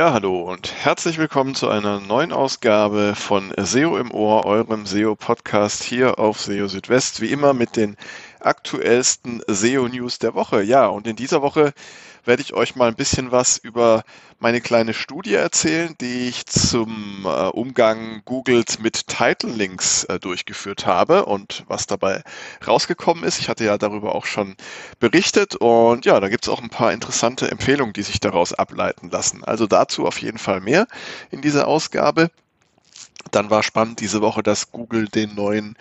Ja, hallo und herzlich willkommen zu einer neuen Ausgabe von SEO im Ohr, eurem SEO-Podcast hier auf SEO Südwest. Wie immer mit den aktuellsten SEO-News der Woche. Ja, und in dieser Woche werde ich euch mal ein bisschen was über meine kleine Studie erzählen, die ich zum äh, Umgang Googles mit Title Links äh, durchgeführt habe und was dabei rausgekommen ist. Ich hatte ja darüber auch schon berichtet und ja, da gibt es auch ein paar interessante Empfehlungen, die sich daraus ableiten lassen. Also dazu auf jeden Fall mehr in dieser Ausgabe. Dann war spannend diese Woche, dass Google den neuen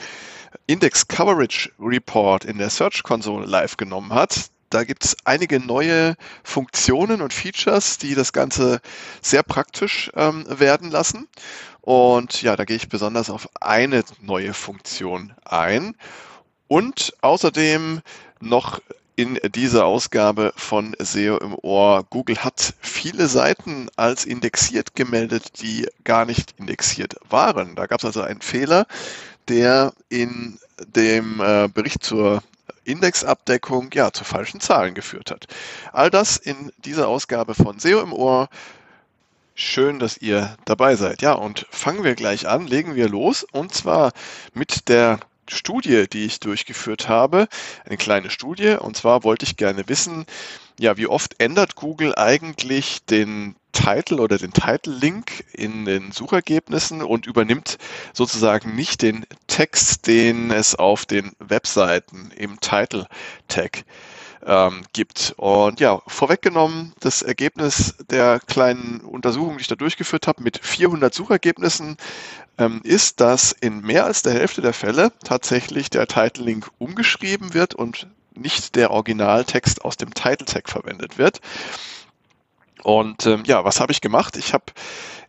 Index Coverage Report in der Search Console live genommen hat. Da gibt es einige neue Funktionen und Features, die das Ganze sehr praktisch ähm, werden lassen. Und ja, da gehe ich besonders auf eine neue Funktion ein. Und außerdem noch in dieser Ausgabe von SEO im Ohr. Google hat viele Seiten als indexiert gemeldet, die gar nicht indexiert waren. Da gab es also einen Fehler, der in dem äh, Bericht zur Indexabdeckung ja zu falschen Zahlen geführt hat. All das in dieser Ausgabe von SEO im Ohr. Schön, dass ihr dabei seid. Ja, und fangen wir gleich an, legen wir los und zwar mit der Studie, die ich durchgeführt habe, eine kleine Studie. Und zwar wollte ich gerne wissen, ja, wie oft ändert Google eigentlich den Title oder den Title-Link in den Suchergebnissen und übernimmt sozusagen nicht den Text, den es auf den Webseiten im Title-Tag ähm, gibt. Und ja, vorweggenommen, das Ergebnis der kleinen Untersuchung, die ich da durchgeführt habe, mit 400 Suchergebnissen, ähm, ist, dass in mehr als der Hälfte der Fälle tatsächlich der Title-Link umgeschrieben wird und nicht der Originaltext aus dem Title-Tag verwendet wird. Und ähm, ja, was habe ich gemacht? Ich habe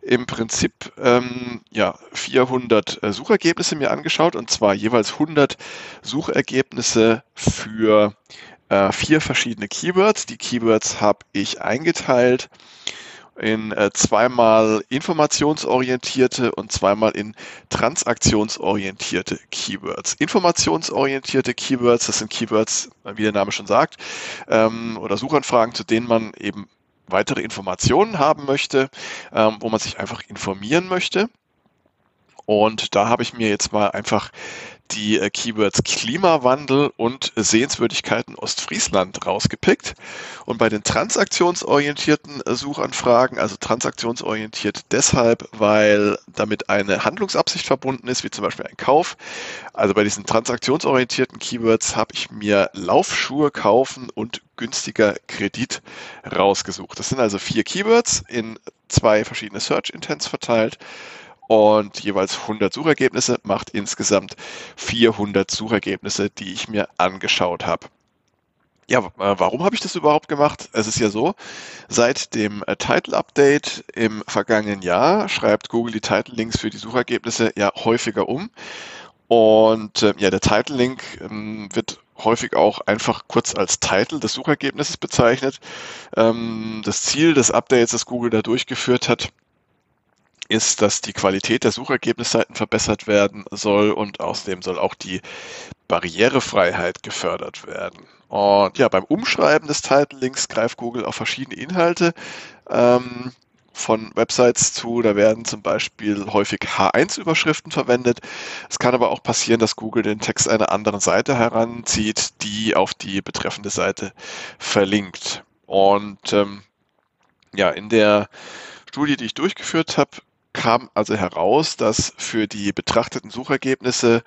im Prinzip ähm, ja 400 äh, Suchergebnisse mir angeschaut und zwar jeweils 100 Suchergebnisse für äh, vier verschiedene Keywords. Die Keywords habe ich eingeteilt in äh, zweimal informationsorientierte und zweimal in transaktionsorientierte Keywords. Informationsorientierte Keywords, das sind Keywords, wie der Name schon sagt, ähm, oder Suchanfragen, zu denen man eben weitere Informationen haben möchte, ähm, wo man sich einfach informieren möchte. Und da habe ich mir jetzt mal einfach die äh, Keywords Klimawandel und Sehenswürdigkeiten Ostfriesland rausgepickt. Und bei den transaktionsorientierten äh, Suchanfragen, also transaktionsorientiert deshalb, weil damit eine Handlungsabsicht verbunden ist, wie zum Beispiel ein Kauf. Also bei diesen transaktionsorientierten Keywords habe ich mir Laufschuhe kaufen und günstiger Kredit rausgesucht. Das sind also vier Keywords in zwei verschiedene Search Intents verteilt und jeweils 100 Suchergebnisse macht insgesamt 400 Suchergebnisse, die ich mir angeschaut habe. Ja, äh, warum habe ich das überhaupt gemacht? Es ist ja so, seit dem äh, Title Update im vergangenen Jahr schreibt Google die Title Links für die Suchergebnisse ja häufiger um. Und äh, ja, der Title Link ähm, wird häufig auch einfach kurz als Titel des Suchergebnisses bezeichnet. Ähm, das Ziel des Updates, das Google da durchgeführt hat, ist, dass die Qualität der Suchergebnisseiten verbessert werden soll und außerdem soll auch die Barrierefreiheit gefördert werden. Und ja, beim Umschreiben des Title Links greift Google auf verschiedene Inhalte ähm, von Websites zu. Da werden zum Beispiel häufig H1-Überschriften verwendet. Es kann aber auch passieren, dass Google den Text einer anderen Seite heranzieht, die auf die betreffende Seite verlinkt. Und ähm, ja, in der Studie, die ich durchgeführt habe, kam also heraus, dass für die betrachteten Suchergebnisse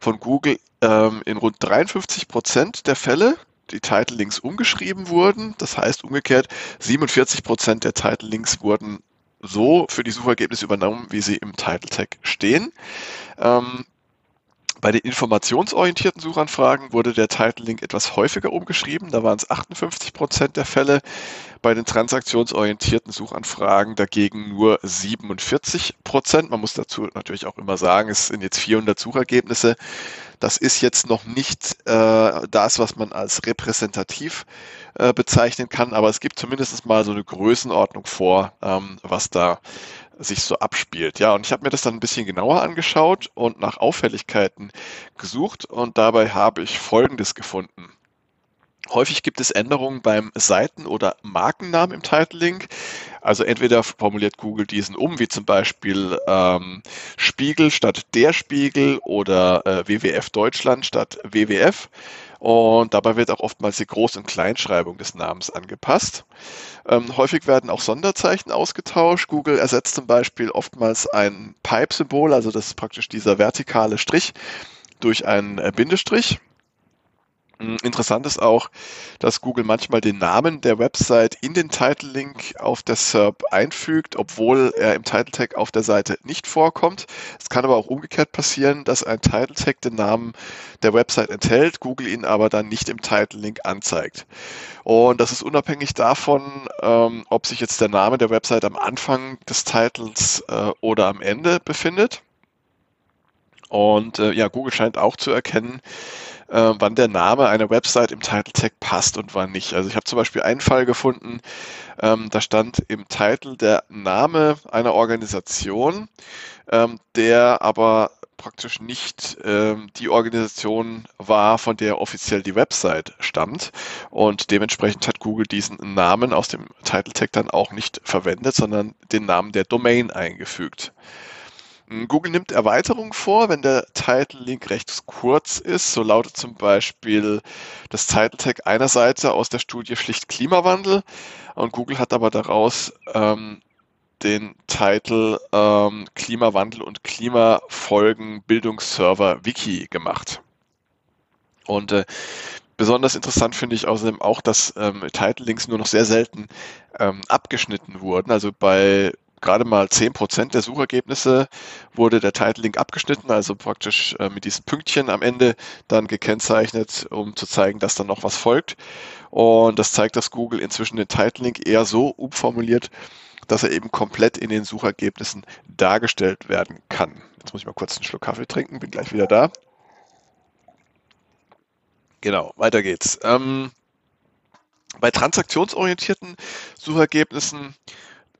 von Google ähm, in rund 53 Prozent der Fälle die Title Links umgeschrieben wurden. Das heißt umgekehrt, 47 Prozent der Title Links wurden so für die Suchergebnisse übernommen, wie sie im Title Tag stehen. Ähm, bei den informationsorientierten Suchanfragen wurde der Title Link etwas häufiger umgeschrieben. Da waren es 58 Prozent der Fälle. Bei den transaktionsorientierten Suchanfragen dagegen nur 47 Prozent. Man muss dazu natürlich auch immer sagen, es sind jetzt 400 Suchergebnisse. Das ist jetzt noch nicht äh, das, was man als repräsentativ äh, bezeichnen kann, aber es gibt zumindest mal so eine Größenordnung vor, ähm, was da sich so abspielt. Ja, und ich habe mir das dann ein bisschen genauer angeschaut und nach Auffälligkeiten gesucht und dabei habe ich Folgendes gefunden. Häufig gibt es Änderungen beim Seiten- oder Markennamen im Title Link. Also entweder formuliert Google diesen um, wie zum Beispiel ähm, Spiegel statt der Spiegel oder äh, WWF Deutschland statt WWF. Und dabei wird auch oftmals die Groß- und Kleinschreibung des Namens angepasst. Ähm, häufig werden auch Sonderzeichen ausgetauscht. Google ersetzt zum Beispiel oftmals ein Pipe-Symbol, also das ist praktisch dieser vertikale Strich, durch einen äh, Bindestrich. Hm, interessant ist auch, dass Google manchmal den Namen der Website in den Title Link auf der SERP einfügt, obwohl er im Title Tag auf der Seite nicht vorkommt. Es kann aber auch umgekehrt passieren, dass ein Title Tag den Namen der Website enthält, Google ihn aber dann nicht im Title Link anzeigt. Und das ist unabhängig davon, ähm, ob sich jetzt der Name der Website am Anfang des Titles äh, oder am Ende befindet. Und äh, ja, Google scheint auch zu erkennen, äh, wann der Name einer Website im Title Tag passt und wann nicht. Also ich habe zum Beispiel einen Fall gefunden, ähm, da stand im Titel der Name einer Organisation, ähm, der aber praktisch nicht ähm, die Organisation war, von der offiziell die Website stammt. Und dementsprechend hat Google diesen Namen aus dem Title Tag dann auch nicht verwendet, sondern den Namen der Domain eingefügt. Google nimmt Erweiterungen vor, wenn der Title Link recht kurz ist. So lautet zum Beispiel das Title Tag einer Seite aus der Studie schlicht Klimawandel. Und Google hat aber daraus ähm, den Titel ähm, Klimawandel und Klimafolgen Bildungsserver Wiki gemacht. Und äh, besonders interessant finde ich außerdem auch, dass ähm, Title Links nur noch sehr selten ähm, abgeschnitten wurden. Also bei gerade mal 10% der Suchergebnisse wurde der Title Link abgeschnitten, also praktisch äh, mit diesen Pünktchen am Ende dann gekennzeichnet, um zu zeigen, dass dann noch was folgt. Und das zeigt, dass Google inzwischen den Title Link eher so umformuliert, dass er eben komplett in den Suchergebnissen dargestellt werden kann. Jetzt muss ich mal kurz einen Schluck Kaffee trinken, bin gleich wieder da. Genau, weiter geht's. Ähm, bei transaktionsorientierten Suchergebnissen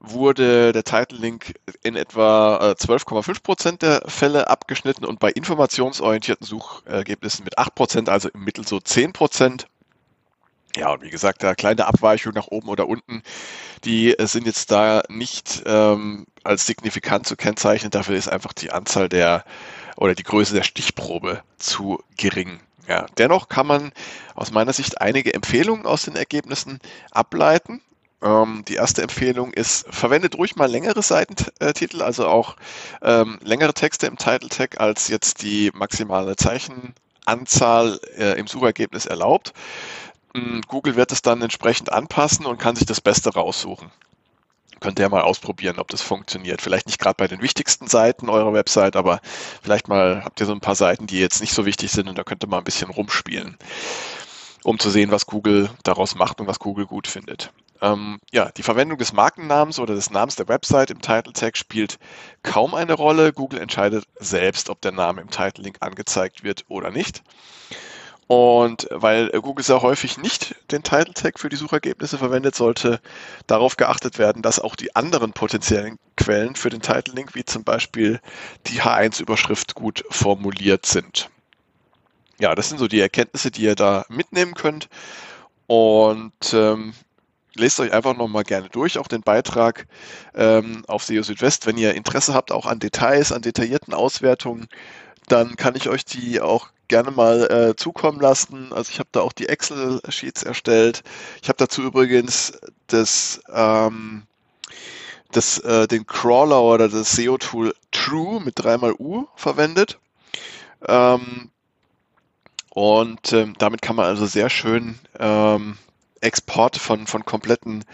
wurde der Title Link in etwa 12,5 äh, Prozent der Fälle abgeschnitten und bei informationsorientierten Suchergebnissen mit 8 Prozent, also im Mittel so 10 Prozent. Ja, und wie gesagt, da kleine Abweichungen nach oben oder unten, die sind jetzt da nicht ähm, als signifikant zu kennzeichnen. Dafür ist einfach die Anzahl der oder die Größe der Stichprobe zu gering. Ja, dennoch kann man aus meiner Sicht einige Empfehlungen aus den Ergebnissen ableiten. Ähm, die erste Empfehlung ist, verwendet ruhig mal längere Seitentitel, also auch ähm, längere Texte im Title Tag, als jetzt die maximale Zeichenanzahl äh, im Suchergebnis erlaubt. Ähm, Google wird es dann entsprechend anpassen und kann sich das Beste raussuchen. Könnt ihr mal ausprobieren, ob das funktioniert. Vielleicht nicht gerade bei den wichtigsten Seiten eurer Website, aber vielleicht mal habt ihr so ein paar Seiten, die jetzt nicht so wichtig sind und da könnt ihr mal ein bisschen rumspielen, um zu sehen, was Google daraus macht und was Google gut findet. Ähm, ja, die Verwendung des Markennamens oder des Namens der Website im Title Tag spielt kaum eine Rolle. Google entscheidet selbst, ob der Name im Title Link angezeigt wird oder nicht. Und weil Google sehr häufig nicht den Title Tag für die Suchergebnisse verwendet, sollte darauf geachtet werden, dass auch die anderen potenziellen Quellen für den Title Link, wie zum Beispiel die H1-Überschrift, gut formuliert sind. Ja, das sind so die Erkenntnisse, die ihr da mitnehmen könnt. Und ähm, lest euch einfach nochmal gerne durch, auch den Beitrag ähm, auf SEO Südwest. Wenn ihr Interesse habt, auch an Details, an detaillierten Auswertungen, dann kann ich euch die auch gerne mal äh, zukommen lassen. Also ich habe da auch die Excel-Sheets erstellt. Ich habe dazu übrigens das, ähm, das, äh, den Crawler oder das SEO-Tool True mit dreimal U verwendet. Ähm, und ähm, damit kann man also sehr schön ähm, Exporte von, von kompletten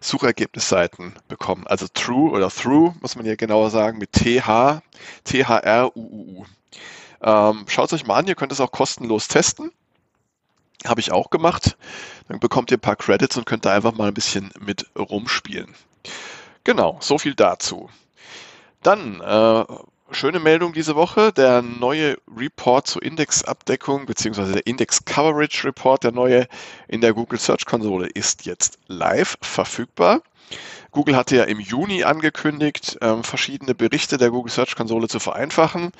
Suchergebnisseiten bekommen. Also True oder Through, muss man hier genauer sagen, mit TH, T-H-R-U-U-U. Ähm, Schaut es euch mal an, ihr könnt es auch kostenlos testen. Habe ich auch gemacht. Dann bekommt ihr ein paar Credits und könnt da einfach mal ein bisschen mit rumspielen. Genau, so viel dazu. Dann äh, schöne Meldung diese Woche. Der neue Report zur Indexabdeckung bzw. der Index Coverage Report, der neue in der Google Search Konsole, ist jetzt live verfügbar. Google hatte ja im Juni angekündigt, ähm, verschiedene Berichte der Google Search Konsole zu vereinfachen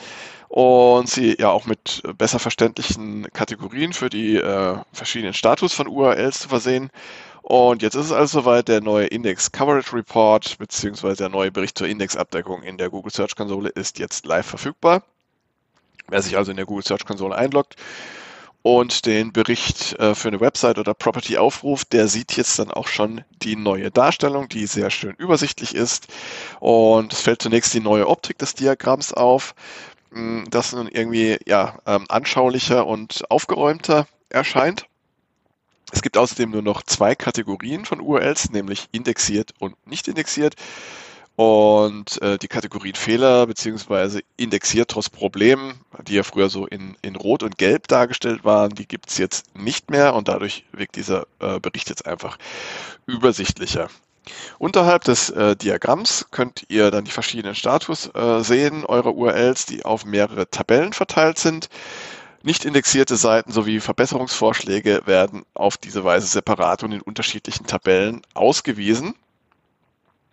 und sie ja auch mit besser verständlichen Kategorien für die äh, verschiedenen Status von URLs zu versehen. Und jetzt ist es also soweit, der neue Index Coverage Report beziehungsweise der neue Bericht zur Indexabdeckung in der Google Search Konsole ist jetzt live verfügbar. Wer sich also in der Google Search Konsole einloggt und den Bericht äh, für eine Website oder Property aufruft, der sieht jetzt dann auch schon die neue Darstellung, die sehr schön übersichtlich ist. Und es fällt zunächst die neue Optik des Diagramms auf, hm, das nun irgendwie ja, ähm, anschaulicher und aufgeräumter erscheint. Es gibt außerdem nur noch zwei Kategorien von URLs, nämlich indexiert und nicht indexiert. Und äh, die Kategorien Fehler beziehungsweise indexiert trotz Problemen, die ja früher so in, in Rot und Gelb dargestellt waren, die gibt's jetzt nicht mehr und dadurch wirkt dieser äh, Bericht jetzt einfach übersichtlicher. Unterhalb des äh, Diagramms könnt ihr dann die verschiedenen Status äh, sehen, eurer URLs, die auf mehrere Tabellen verteilt sind. Nicht indexierte Seiten sowie Verbesserungsvorschläge werden auf diese Weise separat und in unterschiedlichen Tabellen ausgewiesen.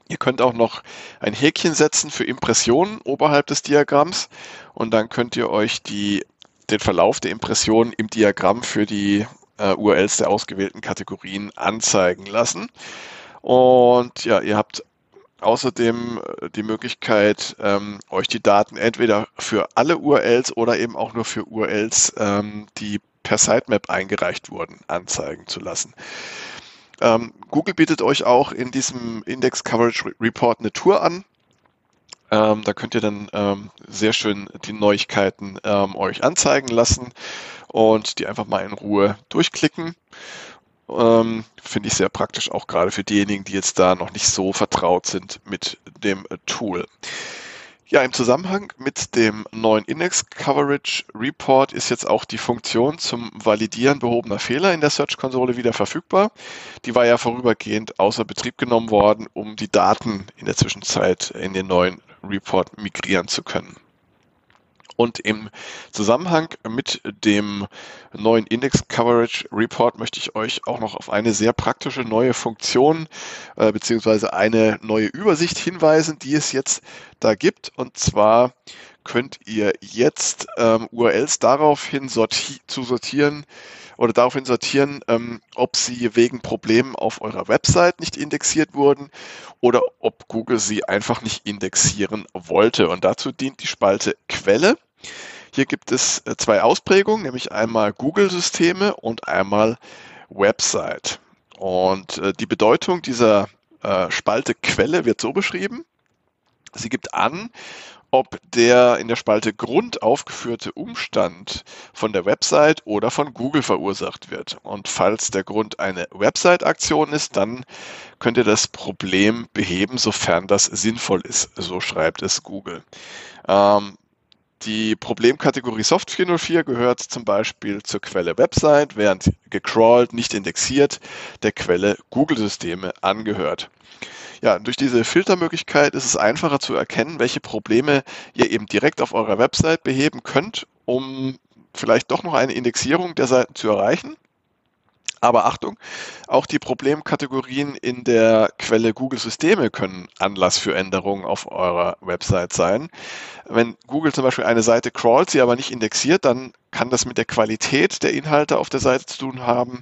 Ihr könnt auch noch ein Häkchen setzen für Impressionen oberhalb des Diagramms und dann könnt ihr euch die, den Verlauf der Impressionen im Diagramm für die äh, URLs der ausgewählten Kategorien anzeigen lassen. Und ja, ihr habt außerdem äh, die Möglichkeit, ähm, euch die Daten entweder für alle URLs oder eben auch nur für URLs, ähm, die per Sitemap eingereicht wurden, anzeigen zu lassen. Ähm, Google bietet euch auch in diesem Index Coverage Report eine Tour an. Ähm, da könnt ihr dann ähm, sehr schön die Neuigkeiten ähm, euch anzeigen lassen und die einfach mal in Ruhe durchklicken. Ähm, Finde ich sehr praktisch, auch gerade für diejenigen, die jetzt da noch nicht so vertraut sind mit dem Tool. Ja, im Zusammenhang mit dem neuen Index Coverage Report ist jetzt auch die Funktion zum Validieren behobener Fehler in der Search-Konsole wieder verfügbar. Die war ja vorübergehend außer Betrieb genommen worden, um die Daten in der Zwischenzeit in den neuen Report migrieren zu können. Und im Zusammenhang mit dem neuen Index Coverage Report möchte ich euch auch noch auf eine sehr praktische neue Funktion äh, beziehungsweise eine neue Übersicht hinweisen, die es jetzt da gibt. Und zwar könnt ihr jetzt ähm, URLs daraufhin sorti zu sortieren, oder daraufhin sortieren, ähm, ob sie wegen Problemen auf eurer Website nicht indexiert wurden oder ob Google sie einfach nicht indexieren wollte. Und dazu dient die Spalte Quelle. Hier gibt es äh, zwei Ausprägungen, nämlich einmal Google-Systeme und einmal Website. Und äh, die Bedeutung dieser äh, Spalte Quelle wird so beschrieben. Sie gibt an, ob der in der Spalte Grund aufgeführte Umstand von der Website oder von Google verursacht wird. Und falls der Grund eine Website-Aktion ist, dann könnt ihr das Problem beheben, sofern das sinnvoll ist. So schreibt es Google. Ähm, die Problemkategorie Soft 404 gehört zum Beispiel zur Quelle Website, während gecrawlt, nicht indexiert, der Quelle Google-Systeme angehört ja, durch diese Filtermöglichkeit ist es einfacher zu erkennen, welche Probleme ihr eben direkt auf eurer Website beheben könnt, um vielleicht doch noch eine Indexierung der Seiten zu erreichen. Aber Achtung, auch die Problemkategorien in der Quelle Google Systeme können Anlass für Änderungen auf eurer Website sein. Wenn Google zum Beispiel eine Seite crawlt, sie aber nicht indexiert, dann kann das mit der Qualität der Inhalte auf der Seite zu tun haben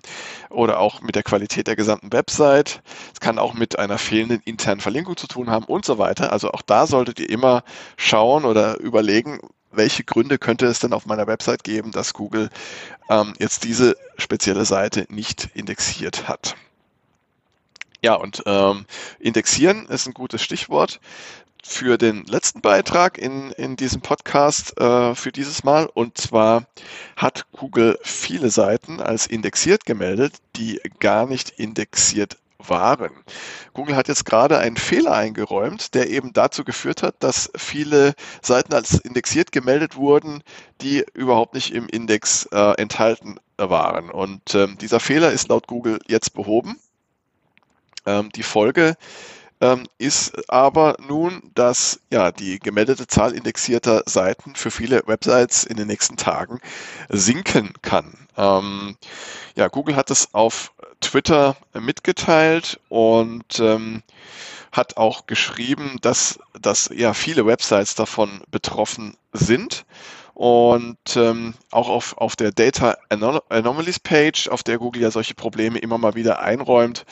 oder auch mit der Qualität der gesamten Website. Es kann auch mit einer fehlenden internen Verlinkung zu tun haben und so weiter. Also auch da solltet ihr immer schauen oder überlegen, welche Gründe könnte es denn auf meiner Website geben, dass Google ähm, jetzt diese spezielle Seite nicht indexiert hat. Ja, und ähm, indexieren ist ein gutes Stichwort für den letzten Beitrag in, in diesem Podcast äh, für dieses Mal. Und zwar hat Google viele Seiten als indexiert gemeldet, die gar nicht indexiert waren. Google hat jetzt gerade einen Fehler eingeräumt, der eben dazu geführt hat, dass viele Seiten als indexiert gemeldet wurden, die überhaupt nicht im Index äh, enthalten waren. Und ähm, dieser Fehler ist laut Google jetzt behoben. Ähm, die Folge ähm, ist aber nun, dass ja die gemeldete Zahl indexierter Seiten für viele Websites in den nächsten Tagen sinken kann. Ähm, ja, Google hat es auf Twitter mitgeteilt und ähm, hat auch geschrieben, dass, dass ja viele Websites davon betroffen sind Und ähm, auch auf, auf der Data Anomalies Page, auf der Google ja solche Probleme immer mal wieder einräumt,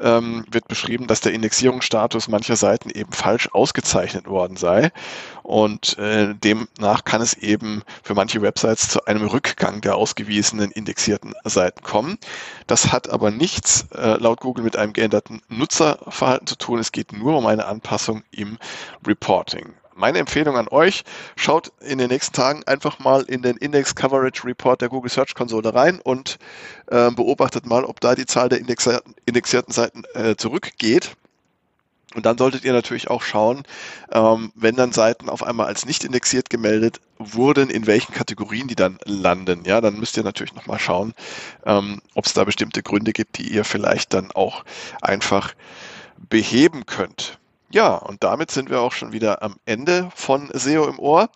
ähm, wird beschrieben, dass der Indexierungsstatus mancher Seiten eben falsch ausgezeichnet worden sei. Und äh, demnach kann es eben für manche Websites zu einem Rückgang der ausgewiesenen indexierten Seiten kommen. Das hat aber nichts äh, laut Google mit einem geänderten Nutzerverhalten zu tun. Es geht nur um eine Anpassung im Reporting. Meine Empfehlung an euch, schaut in den nächsten Tagen einfach mal in den Index Coverage Report der Google Search Konsole rein und äh, beobachtet mal, ob da die Zahl der indexierten Seiten äh, zurückgeht. Und dann solltet ihr natürlich auch schauen, ähm, wenn dann Seiten auf einmal als nicht indexiert gemeldet wurden, in welchen Kategorien die dann landen. Ja, dann müsst ihr natürlich nochmal schauen, ähm, ob es da bestimmte Gründe gibt, die ihr vielleicht dann auch einfach beheben könnt. Ja, und damit sind wir auch schon wieder am Ende von SEO im Ohr.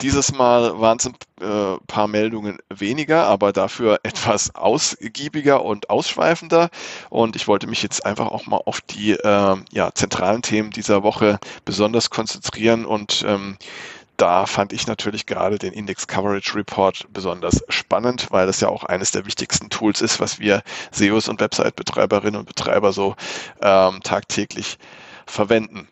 Dieses Mal waren es ein äh, paar Meldungen weniger, aber dafür etwas ausgiebiger und ausschweifender. Und ich wollte mich jetzt einfach auch mal auf die äh, ja, zentralen Themen dieser Woche besonders konzentrieren und ähm, da fand ich natürlich gerade den Index Coverage Report besonders spannend, weil das ja auch eines der wichtigsten Tools ist, was wir SEOs und Website-Betreiberinnen und Betreiber so ähm, tagtäglich verwenden.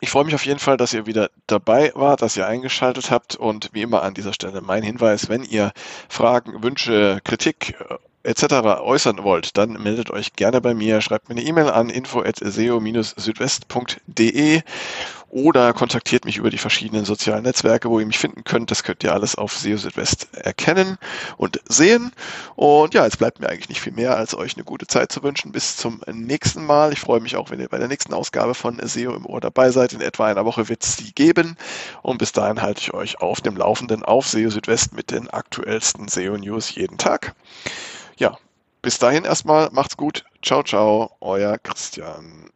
Ich freue mich auf jeden Fall, dass ihr wieder dabei wart, dass ihr eingeschaltet habt und wie immer an dieser Stelle mein Hinweis, wenn ihr Fragen, Wünsche, Kritik äh, etc. äußern wollt, dann meldet euch gerne bei mir, schreibt mir eine E-Mail an info@seo-südwest.de oder kontaktiert mich über die verschiedenen sozialen Netzwerke, wo ihr mich finden könnt. Das könnt ihr alles auf SEO Südwest erkennen und sehen. Und ja, jetzt bleibt mir eigentlich nicht viel mehr, als euch eine gute Zeit zu wünschen. Bis zum nächsten Mal. Ich freue mich auch, wenn ihr bei der nächsten Ausgabe von SEO im Ohr dabei seid. In etwa einer Woche wird es die geben. Und bis dahin halte ich euch auf dem Laufenden auf SEO Südwest mit den aktuellsten SEO News jeden Tag. Ja, bis dahin erstmal macht's gut. Ciao, ciao, euer Christian.